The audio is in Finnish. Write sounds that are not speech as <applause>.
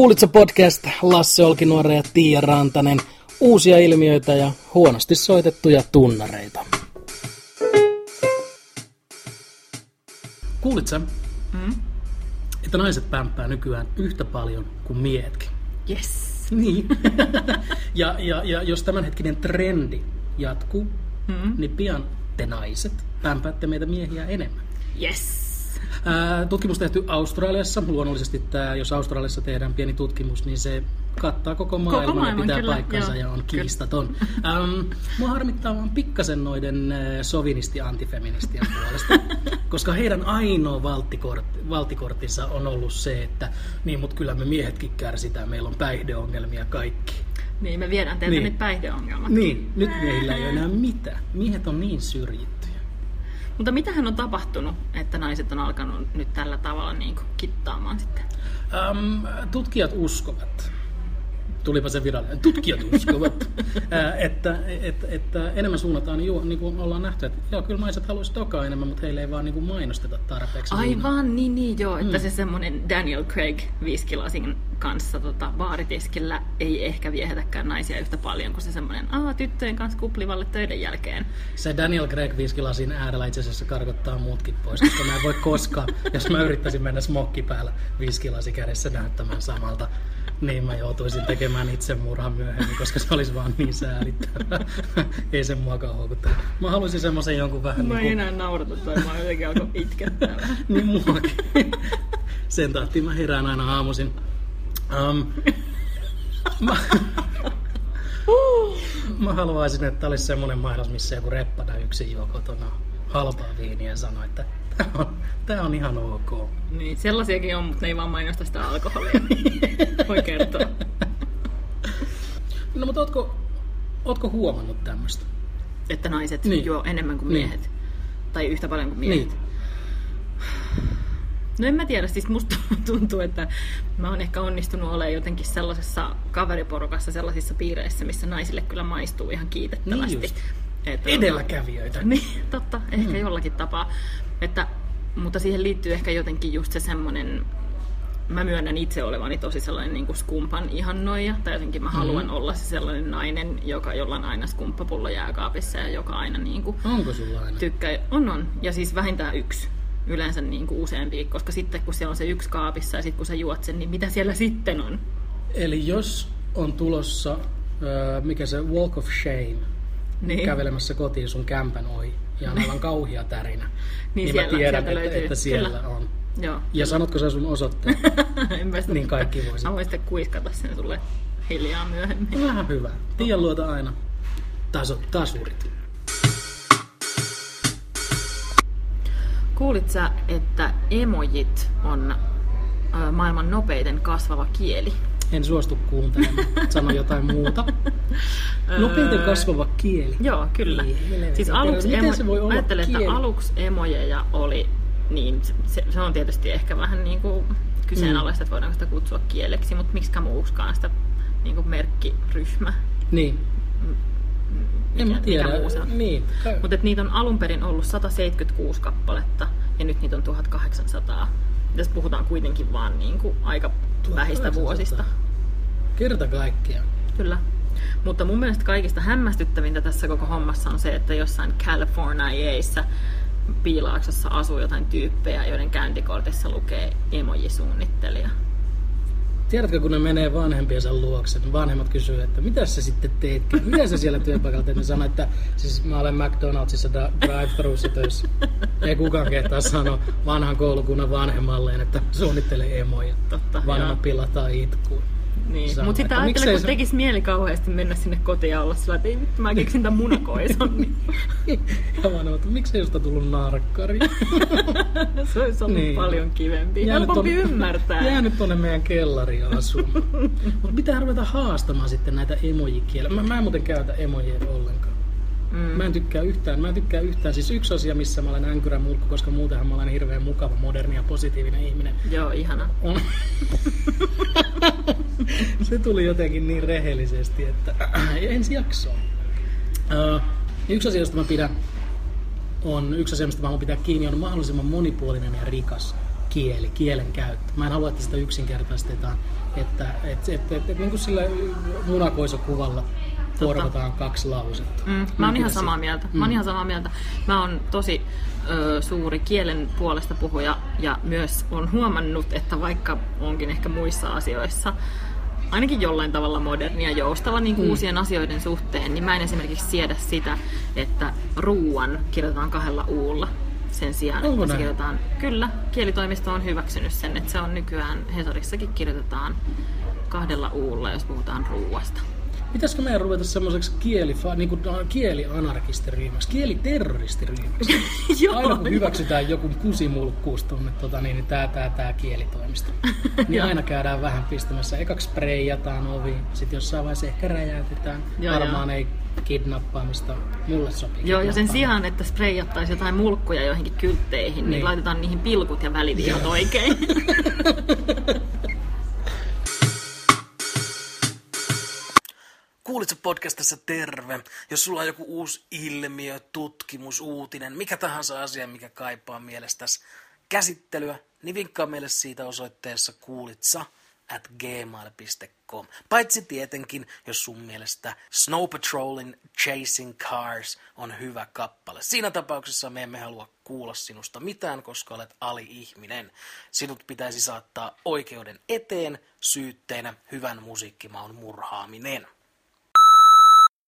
Kuulitko podcast Lasse Olkinuore ja Tiia Rantanen. Uusia ilmiöitä ja huonosti soitettuja tunnareita. Kuulitko, mm? että naiset pämppää nykyään yhtä paljon kuin miehetkin? Yes. Niin. <laughs> ja, ja, ja jos tämänhetkinen trendi jatkuu, mm. niin pian te naiset pämpäätte meitä miehiä enemmän. Yes. Tutkimus tehty Australiassa. Luonnollisesti tämä, jos Australiassa tehdään pieni tutkimus, niin se kattaa koko maailman, koko maailman ja pitää kyllä, paikkansa joo, ja on kiistaton. Ähm, mua harmittaa vaan pikkasen noiden sovinisti-antifeministien <laughs> puolesta, koska heidän ainoa valttikortti, valttikorttinsa on ollut se, että niin, mutta kyllä me miehetkin kärsitään, meillä on päihdeongelmia kaikki. Niin, me viedään teiltä niin. nyt päihdeongelmat. Niin, nyt meillä ei ole enää mitään. Miehet on niin syrjitty. Mutta mitähän on tapahtunut, että naiset on alkanut nyt tällä tavalla niin kuin kittaamaan sitten? Um, tutkijat uskovat, tulipa se virallinen, tutkijat uskovat, <laughs> että, että, että enemmän suunnataan, ju, niin kuin ollaan nähty, että joo, kyllä naiset haluaisivat tokaa enemmän, mutta heille ei vaan niin kuin mainosteta tarpeeksi. Aivan, niin, niin joo, että mm. se semmoinen Daniel Craig viiskilasin kanssa tota, baaritiskillä ei ehkä viehätäkään naisia yhtä paljon kuin se semmoinen, aa, tyttöjen kanssa kuplivalle töiden jälkeen. Se Daniel Craig viiskilasin äärellä itse asiassa karkottaa muutkin pois, koska mä en voi koskaan, <laughs> jos mä yrittäisin mennä smokki päällä viskilasi kädessä näyttämään samalta, niin mä joutuisin tekemään itsemurhan myöhemmin, koska se olisi vaan niin säälittävää. ei se muakaan houkuttele. Mä haluaisin semmoisen jonkun vähän... Mä niin kuin... enää naurata toi, mä jotenkin alkoi itkettää. <laughs> niin muakin. Sen tahtiin mä herään aina aamuisin Um, mä, mä haluaisin, että olisi semmoinen mainos, missä joku reppada yksin juo kotona halpaa viiniä ja sanoo, että tämä <laughs> on, tää on ihan ok. Niin, sellaisiakin on, mutta ne ei vaan mainosta sitä alkoholia. <laughs> Voi kertoa. No, mutta ootko, ootko huomannut tämmöistä? Että naiset niin. juo enemmän kuin miehet? Niin. Tai yhtä paljon kuin miehet? Niin. No en mä tiedä, siis musta <laughs> tuntuu, että mä oon ehkä onnistunut olemaan jotenkin sellaisessa kaveriporukassa, sellaisissa piireissä, missä naisille kyllä maistuu ihan kiitettävästi. Niin että Edelläkävijöitä. Niin, totta, ehkä mm. jollakin tapaa. Että, mutta siihen liittyy ehkä jotenkin just se semmoinen, mä myönnän itse olevani tosi sellainen niin kuin skumpan ihannoija, tai jotenkin mä haluan mm. olla se sellainen nainen, joka, jolla on aina skumppapullo jääkaapissa ja joka aina niin kuin Onko sulla aina? Tykkää, on on, ja siis vähintään yksi yleensä niin kuin useampi, koska sitten kun siellä on se yksi kaapissa ja sitten kun sä juot sen, niin mitä siellä sitten on? Eli jos on tulossa, mikä se Walk of Shame, niin. kävelemässä kotiin sun kämpän ohi ja on aivan kauhia tärinä, <laughs> niin, niin siellä, mä tiedän, että, löytyy. että siellä Kyllä. on. Joo, ja kyllä. sanotko sä sun osoitteen? <laughs> niin kaikki voisi. Mä voin sitten kuiskata sen sulle hiljaa myöhemmin. Vähän hyvä. Tiedän luota aina taso, tasurit. Kuulit sä, että emojit on maailman nopeiten kasvava kieli? En suostu kuuntelemaan. Sano jotain muuta. <laughs> Nopeiten kasvava kieli. Joo, kyllä. Ei, siis aluksi emo... se voi olla Ajattelen, kieli? että aluksi emojeja oli, niin se, se on tietysti ehkä vähän niin kuin kyseenalaista, mm. että voidaanko sitä kutsua kieleksi, mutta miksi muuksikaan sitä niin kuin merkkiryhmä. Niin mikä, en mä tiedä. mikä muu se on. Niin. Mutta niitä on alun perin ollut 176 kappaletta ja nyt niitä on 1800. Tässä puhutaan kuitenkin vaan niin kuin aika vähistä vuosista. Kerta kaikkiaan. Kyllä. Mutta mun mielestä kaikista hämmästyttävintä tässä koko hommassa on se, että jossain Californiassa piilaaksossa asuu jotain tyyppejä, joiden käyntikortissa lukee emojisuunnittelija. Tiedätkö, kun ne menee vanhempiensa luokse, niin vanhemmat kysyy, että mitä sä sitten teet? Mitä sä siellä työpaikalla teet? Ne sanoo, että siis mä olen McDonaldsissa drive-thruissa töissä. Ei kukaan kehtaa sanoa vanhan koulukunnan vanhemmalleen, että suunnittelee emoja. Totta, Vanhemmat pilataan itkuun. Niin. Mutta sitten ajattelen, kun tekisi mieli kauheasti mennä sinne kotiin ja olla sillä, että ei vittu, mä <laughs> keksin tämän munakoison. Niin. ja vaan että miksei josta tullut narkkari? <laughs> se olisi ollut niin. paljon kivempi. Jäänyt Helpompi ton, ymmärtää. Jäänyt tuonne meidän kellariin asumaan. <laughs> Mutta pitää ruveta haastamaan sitten näitä emojikielä. Mä, mä en muuten käytä emojeja ollenkaan. Mm. Mä en tykkää yhtään, mä en tykkää yhtään. Siis yksi asia, missä mä olen änkyrä mulkku, koska muutenhan mä olen hirveän mukava, moderni ja positiivinen ihminen. Joo, ihana. On. <laughs> se tuli jotenkin niin rehellisesti, että ensi jaksoon. Uh, yksi asia, josta mä pidän, on yksi asia, mistä mä haluan pitää kiinni, on mahdollisimman monipuolinen ja rikas kieli, kielen käyttö. Mä en halua, että sitä yksinkertaistetaan, että et, et, et, et, niin kuin sillä munakoisokuvalla korvataan kaksi lausetta. Mm, mä oon ihan samaa mieltä. Mm. Mä oon ihan samaa mieltä. Mä oon tosi ö, suuri kielen puolesta puhuja ja myös on huomannut, että vaikka onkin ehkä muissa asioissa ainakin jollain tavalla moderni ja joustava niin mm. uusien asioiden suhteen, niin mä en esimerkiksi siedä sitä, että ruuan kirjoitetaan kahdella uulla sen sijaan, Onko että se kirjoitetaan... Kyllä, kielitoimisto on hyväksynyt sen, että se on nykyään Hesarissakin kirjoitetaan kahdella uulla, jos puhutaan ruuasta. Pitäisikö meidän ruveta semmoiseksi kieli, niin kuin kielianarkistiryhmäksi, kieliterroristiryhmäksi? <laughs> Joo. Aina kun hyväksytään joku kusimulkkuus tuonne, tota, niin, niin tää, tää, tää kielitoimisto. <laughs> niin aina käydään vähän pistämässä. Ekaksi spreijataan ovi, sitten jossain vaiheessa ehkä räjäytetään. Joo, Varmaan jo. ei kidnappaamista mulle sopii. Joo, ja sen sijaan, että spreijattaisiin jotain mulkkuja joihinkin kyltteihin, niin, niin laitetaan niihin pilkut ja väliviot oikein. <laughs> podcastissa terve? Jos sulla on joku uusi ilmiö, tutkimus, uutinen, mikä tahansa asia, mikä kaipaa mielestäsi käsittelyä, niin vinkkaa meille siitä osoitteessa kuulitsa at gmail.com. Paitsi tietenkin, jos sun mielestä Snow Patrolin Chasing Cars on hyvä kappale. Siinä tapauksessa me emme halua kuulla sinusta mitään, koska olet ali-ihminen. Sinut pitäisi saattaa oikeuden eteen syytteenä hyvän musiikkimaun murhaaminen.